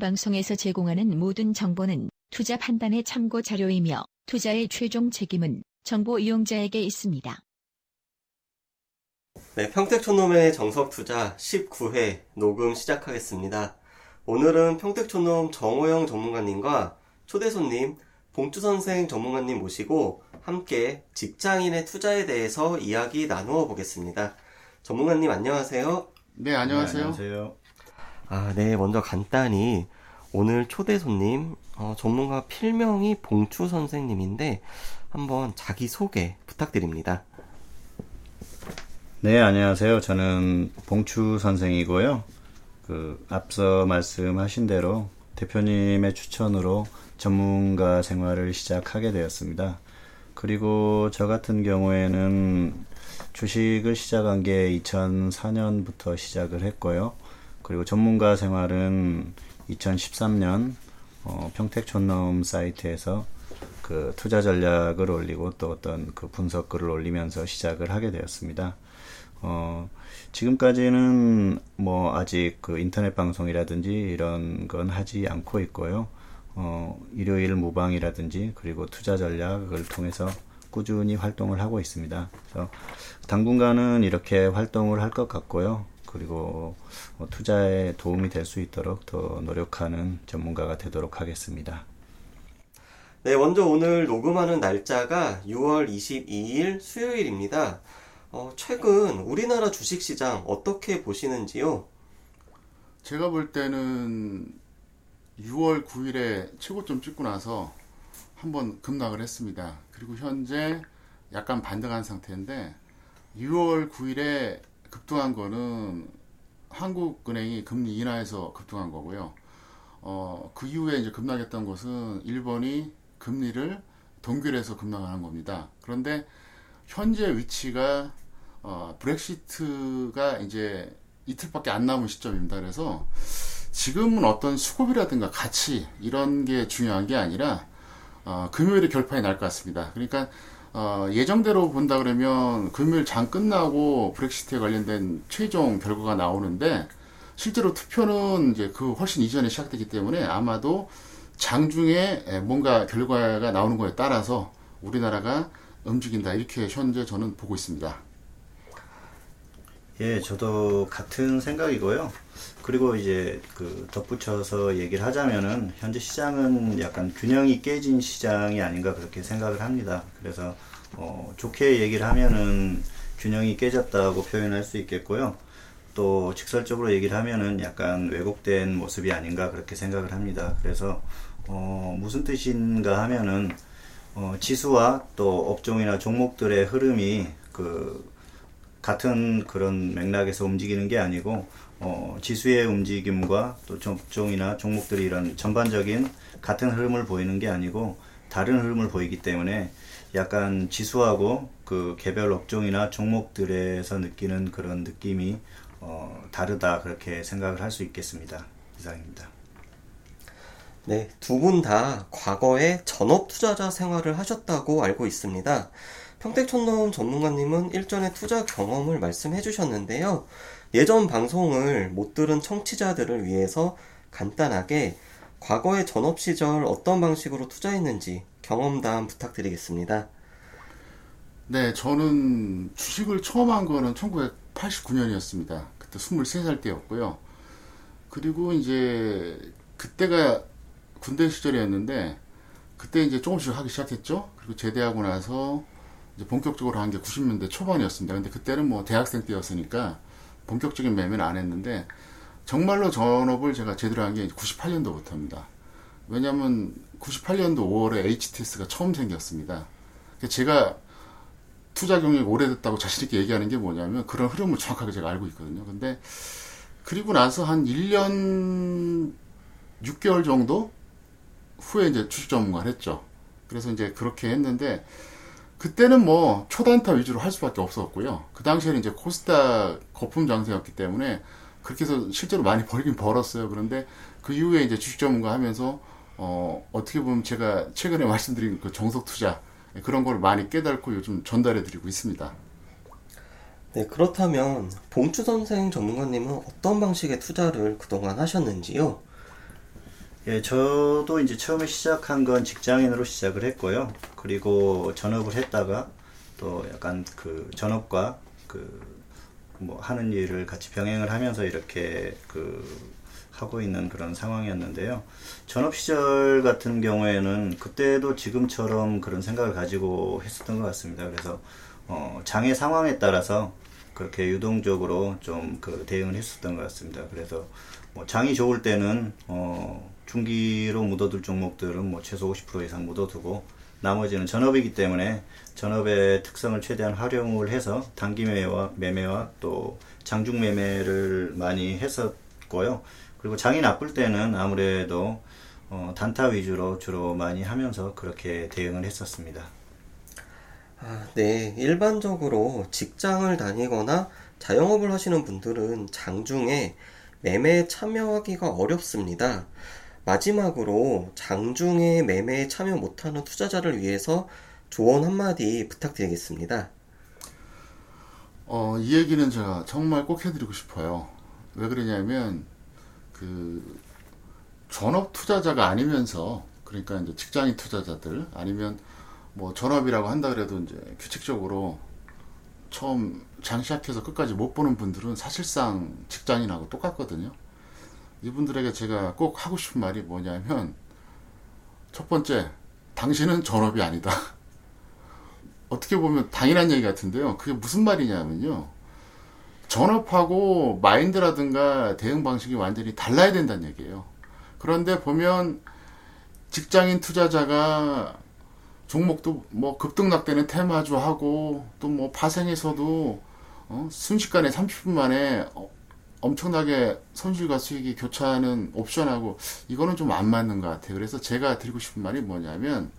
본 방송에서 제공하는 모든 정보는 투자 판단의 참고 자료이며 투자의 최종 책임은 정보 이용자에게 있습니다. 네, 평택촌놈의 정석투자 19회 녹음 시작하겠습니다. 오늘은 평택촌놈 정호영 전문가님과 초대 손님 봉주선생 전문가님 모시고 함께 직장인의 투자에 대해서 이야기 나누어 보겠습니다. 전문가님 안녕하세요. 네, 안녕하세요. 네, 안녕하세요. 아, 네, 먼저 간단히 오늘 초대 손님 어, 전문가 필명이 봉추 선생님인데 한번 자기 소개 부탁드립니다. 네, 안녕하세요. 저는 봉추 선생이고요. 그 앞서 말씀하신 대로 대표님의 추천으로 전문가 생활을 시작하게 되었습니다. 그리고 저 같은 경우에는 주식을 시작한 게 2004년부터 시작을 했고요. 그리고 전문가 생활은 2013년 어, 평택촌놈 사이트에서 그 투자 전략을 올리고 또 어떤 그 분석 글을 올리면서 시작을 하게 되었습니다. 어, 지금까지는 뭐 아직 그 인터넷 방송이라든지 이런 건 하지 않고 있고요. 어, 일요일 무방이라든지 그리고 투자 전략을 통해서 꾸준히 활동을 하고 있습니다. 그래서 당분간은 이렇게 활동을 할 것 같고요. 그리고 뭐 투자에 도움이 될 수 있도록 더 노력하는 전문가가 되도록 하겠습니다. 네, 먼저 오늘 녹음하는 날짜가 6월 22일 수요일입니다. 어, 최근 우리나라 주식시장 어떻게 보시는지요? 제가 볼 때는 6월 9일에 최고점 찍고 나서 한번 급락을 했습니다. 그리고 현재 약간 반등한 상태인데 6월 9일에 급등한 거는 한국은행이 금리 인하해서 급등한 거고요. 어, 그 이후에 이제 급락했던 것은 일본이 금리를 동결해서 급락하는 겁니다. 그런데 현재 위치가 어, 브렉시트가 이제 이틀밖에 안 남은 시점입니다. 그래서 지금은 어떤 수급이라든가 가치 이런 게 중요한 게 아니라 어, 금요일에 결판이 날 것 같습니다. 그러니까 어, 예정대로 본다 그러면 금요일 장 끝나고 브렉시트에 관련된 최종 결과가 나오는데 실제로 투표는 이제 그 훨씬 이전에 시작되기 때문에 아마도 장 중에 뭔가 결과가 나오는 거에 따라서 우리나라가 움직인다 이렇게 현재 저는 보고 있습니다. 예, 저도 같은 생각이고요. 그리고 이제 그 덧붙여서 얘기를 하자면은 현재 시장은 약간 균형이 깨진 시장이 아닌가 그렇게 생각을 합니다. 그래서 어, 좋게 얘기를 하면은 균형이 깨졌다고 표현할 수 있겠고요. 또 직설적으로 얘기를 하면은 약간 왜곡된 모습이 아닌가 그렇게 생각을 합니다. 그래서 어, 무슨 뜻인가 하면은 어, 지수와 또 업종이나 종목들의 흐름이 그 같은 그런 맥락에서 움직이는 게 아니고 어, 지수의 움직임과 또 종종이나 종목들이 이런 전반적인 같은 흐름을 보이는 게 아니고 다른 흐름을 보이기 때문에 약간 지수하고 그 개별 업종이나 종목들에서 느끼는 그런 느낌이 어, 다르다 그렇게 생각을 할 수 있겠습니다. 이상입니다. 네, 두 분 다 과거에 전업 투자자 생활을 하셨다고 알고 있습니다. 평택촌놈 전문가님은 일전에 투자 경험을 말씀해 주셨는데요. 예전 방송을 못 들은 청취자들을 위해서 간단하게 과거의 전업 시절 어떤 방식으로 투자했는지 경험담 부탁드리겠습니다. 네, 저는 주식을 처음 한 거는 1989년이었습니다. 그때 23살 때였고요. 그리고 이제 그때가 군대 시절이었는데 그때 이제 조금씩 하기 시작했죠. 그리고 제대하고 나서 이제 본격적으로 한 게 90년대 초반이었습니다. 근데 그때는 뭐 대학생 때였으니까 본격적인 매매는 안 했는데 정말로 전업을 제가 제대로 한 게 98년도부터입니다. 왜냐하면 98년도 5월에 HTS가 처음 생겼습니다. 제가 투자 경력이 오래됐다고 자신있게 얘기하는 게 뭐냐면 그런 흐름을 정확하게 제가 알고 있거든요. 근데 그리고 나서 한 1년 6개월 정도 후에 이제 주식 전문가를 했죠. 그래서 이제 그렇게 했는데 그때는 뭐 초단타 위주로 할 수밖에 없었고요. 그 당시에는 이제 코스닥 거품 장세였기 때문에 그렇게 해서 실제로 많이 벌긴 벌었어요. 그런데 그 이후에 이제 주식 전문가 하면서 어, 어떻게 보면 제가 최근에 말씀드린 그 정석 투자 그런 걸 많이 깨닫고 요즘 전달해 드리고 있습니다. 네, 그렇다면 봉추 선생 전문가님은 어떤 방식의 투자를 그동안 하셨는지요? 예, 저도 이제 처음에 시작한 건 직장인으로 시작을 했고요. 그리고 전업을 했다가 또 약간 그 전업과 그 뭐 하는 일을 같이 병행을 하면서 이렇게 그 하고 있는 그런 상황이었는데요. 전업 시절 같은 경우에는 그때도 지금처럼 그런 생각을 가지고 했었던 것 같습니다. 그래서 어, 장애 상황에 따라서 그렇게 유동적으로 좀 그 대응을 했었던 것 같습니다. 그래서 뭐 장이 좋을 때는 어, 중기로 묻어둘 종목들은 뭐 최소 50% 이상 묻어두고 나머지는 전업이기 때문에 전업의 특성을 최대한 활용을 해서 단기 매매와 매매와 또 장중 매매를 많이 했었고요. 그리고 장이 나쁠 때는 아무래도 어, 단타 위주로 주로 많이 하면서 그렇게 대응을 했었습니다. 아, 네. 일반적으로 직장을 다니거나 자영업을 하시는 분들은 장중에 매매에 참여하기가 어렵습니다. 마지막으로 장중에 매매에 참여 못하는 투자자를 위해서 조언 한마디 부탁드리겠습니다. 어, 이 얘기는 제가 정말 꼭 해드리고 싶어요. 왜 그러냐면, 그, 전업 투자자가 아니면서, 그러니까 이제 직장인 투자자들, 아니면 뭐 전업이라고 한다 그래도 이제 규칙적으로 처음 장 시작해서 끝까지 못 보는 분들은 사실상 직장인하고 똑같거든요. 이분들에게 제가 꼭 하고 싶은 말이 뭐냐면, 첫 번째, 당신은 전업이 아니다. 어떻게 보면 당연한 얘기 같은데요. 그게 무슨 말이냐면요. 전업하고 마인드라든가 대응 방식이 완전히 달라야 된다는 얘기예요. 그런데 보면 직장인 투자자가 종목도 뭐 급등락되는 테마주 하고 또 뭐 파생에서도 어? 순식간에 30분 만에 어, 엄청나게 손실과 수익이 교차하는 옵션하고 이거는 좀 안 맞는 것 같아요. 그래서 제가 드리고 싶은 말이 뭐냐면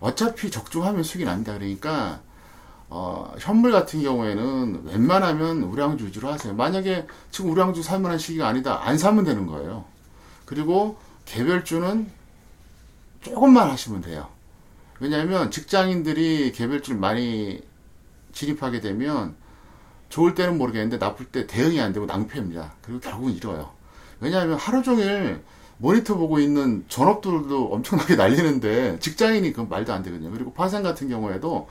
어차피 적중하면 수익이 납니다. 그러니까 어, 현물 같은 경우에는 웬만하면 우량주 위주로 하세요. 만약에 지금 우량주 살 만한 시기가 아니다. 안 사면 되는 거예요. 그리고 개별주는 조금만 하시면 돼요. 왜냐하면 직장인들이 개별주를 많이 진입하게 되면 좋을 때는 모르겠는데 나쁠 때 대응이 안 되고 낭패입니다. 그리고 결국은 잃어요. 왜냐하면 하루 종일 모니터 보고 있는 전업들도 엄청나게 날리는데 직장인이 그 말도 안 되거든요. 그리고 파생 같은 경우에도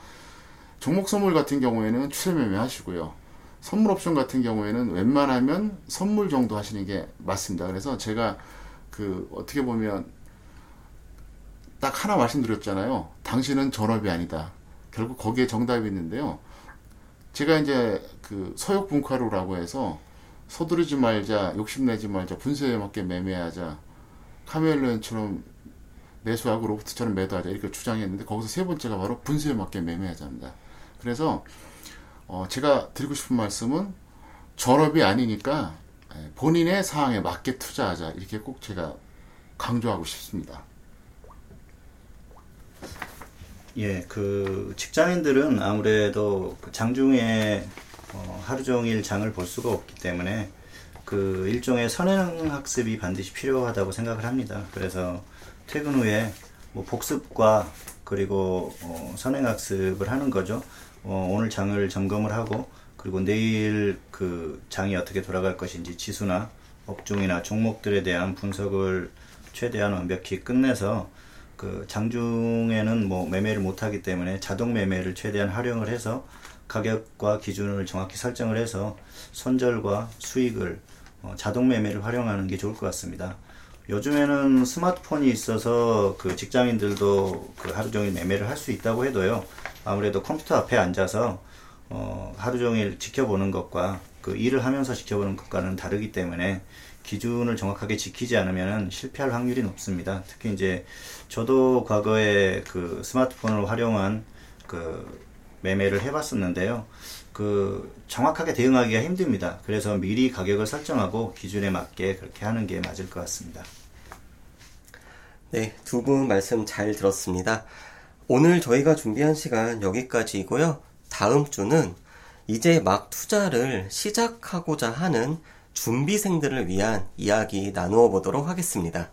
종목 선물 같은 경우에는 추세 매매 하시고요. 선물 옵션 같은 경우에는 웬만하면 선물 정도 하시는 게 맞습니다. 그래서 제가 그 어떻게 보면 딱 하나 말씀드렸잖아요. 당신은 전업이 아니다. 결국 거기에 정답이 있는데요. 제가 이제 그 서역 분과로라고 해서 서두르지 말자, 욕심내지 말자, 분수에 맞게 매매하자, 카멜론처럼 매수하고 로프트처럼 매도하자 이렇게 주장했는데 거기서 세 번째가 바로 분수에 맞게 매매하자입니다. 그래서 어 제가 드리고 싶은 말씀은 전업이 아니니까 예, 본인의 상황에 맞게 투자하자 이렇게 꼭 제가 강조하고 싶습니다. 예, 그 직장인들은 아무래도 그 장중에 어, 하루 종일 장을 볼 수가 없기 때문에 그 일종의 선행 학습이 반드시 필요하다고 생각을 합니다. 그래서 퇴근 후에 뭐 복습과 그리고 어, 선행 학습을 하는 거죠. 어, 오늘 장을 점검을 하고 그리고 내일 그 장이 어떻게 돌아갈 것인지 지수나 업종이나 종목들에 대한 분석을 최대한 완벽히 끝내서 그 장중에는 뭐 매매를 못하기 때문에 자동 매매를 최대한 활용을 해서 가격과 기준을 정확히 설정을 해서 손절과 수익을 어, 자동 매매를 활용하는 게 좋을 것 같습니다. 요즘에는 스마트폰이 있어서 그 직장인들도 그 하루 종일 매매를 할 수 있다고 해도요. 아무래도 컴퓨터 앞에 앉아서 어, 하루 종일 지켜보는 것과 그 일을 하면서 지켜보는 것과는 다르기 때문에 기준을 정확하게 지키지 않으면 실패할 확률이 높습니다. 특히 이제 저도 과거에 그 스마트폰을 활용한 그 매매를 해봤었는데요. 그 정확하게 대응하기가 힘듭니다. 그래서 미리 가격을 설정하고 기준에 맞게 그렇게 하는 게 맞을 것 같습니다. 네, 두 분 말씀 잘 들었습니다. 오늘 저희가 준비한 시간 여기까지이고요. 다음 주는 이제 막 투자를 시작하고자 하는 준비생들을 위한 이야기 나누어 보도록 하겠습니다.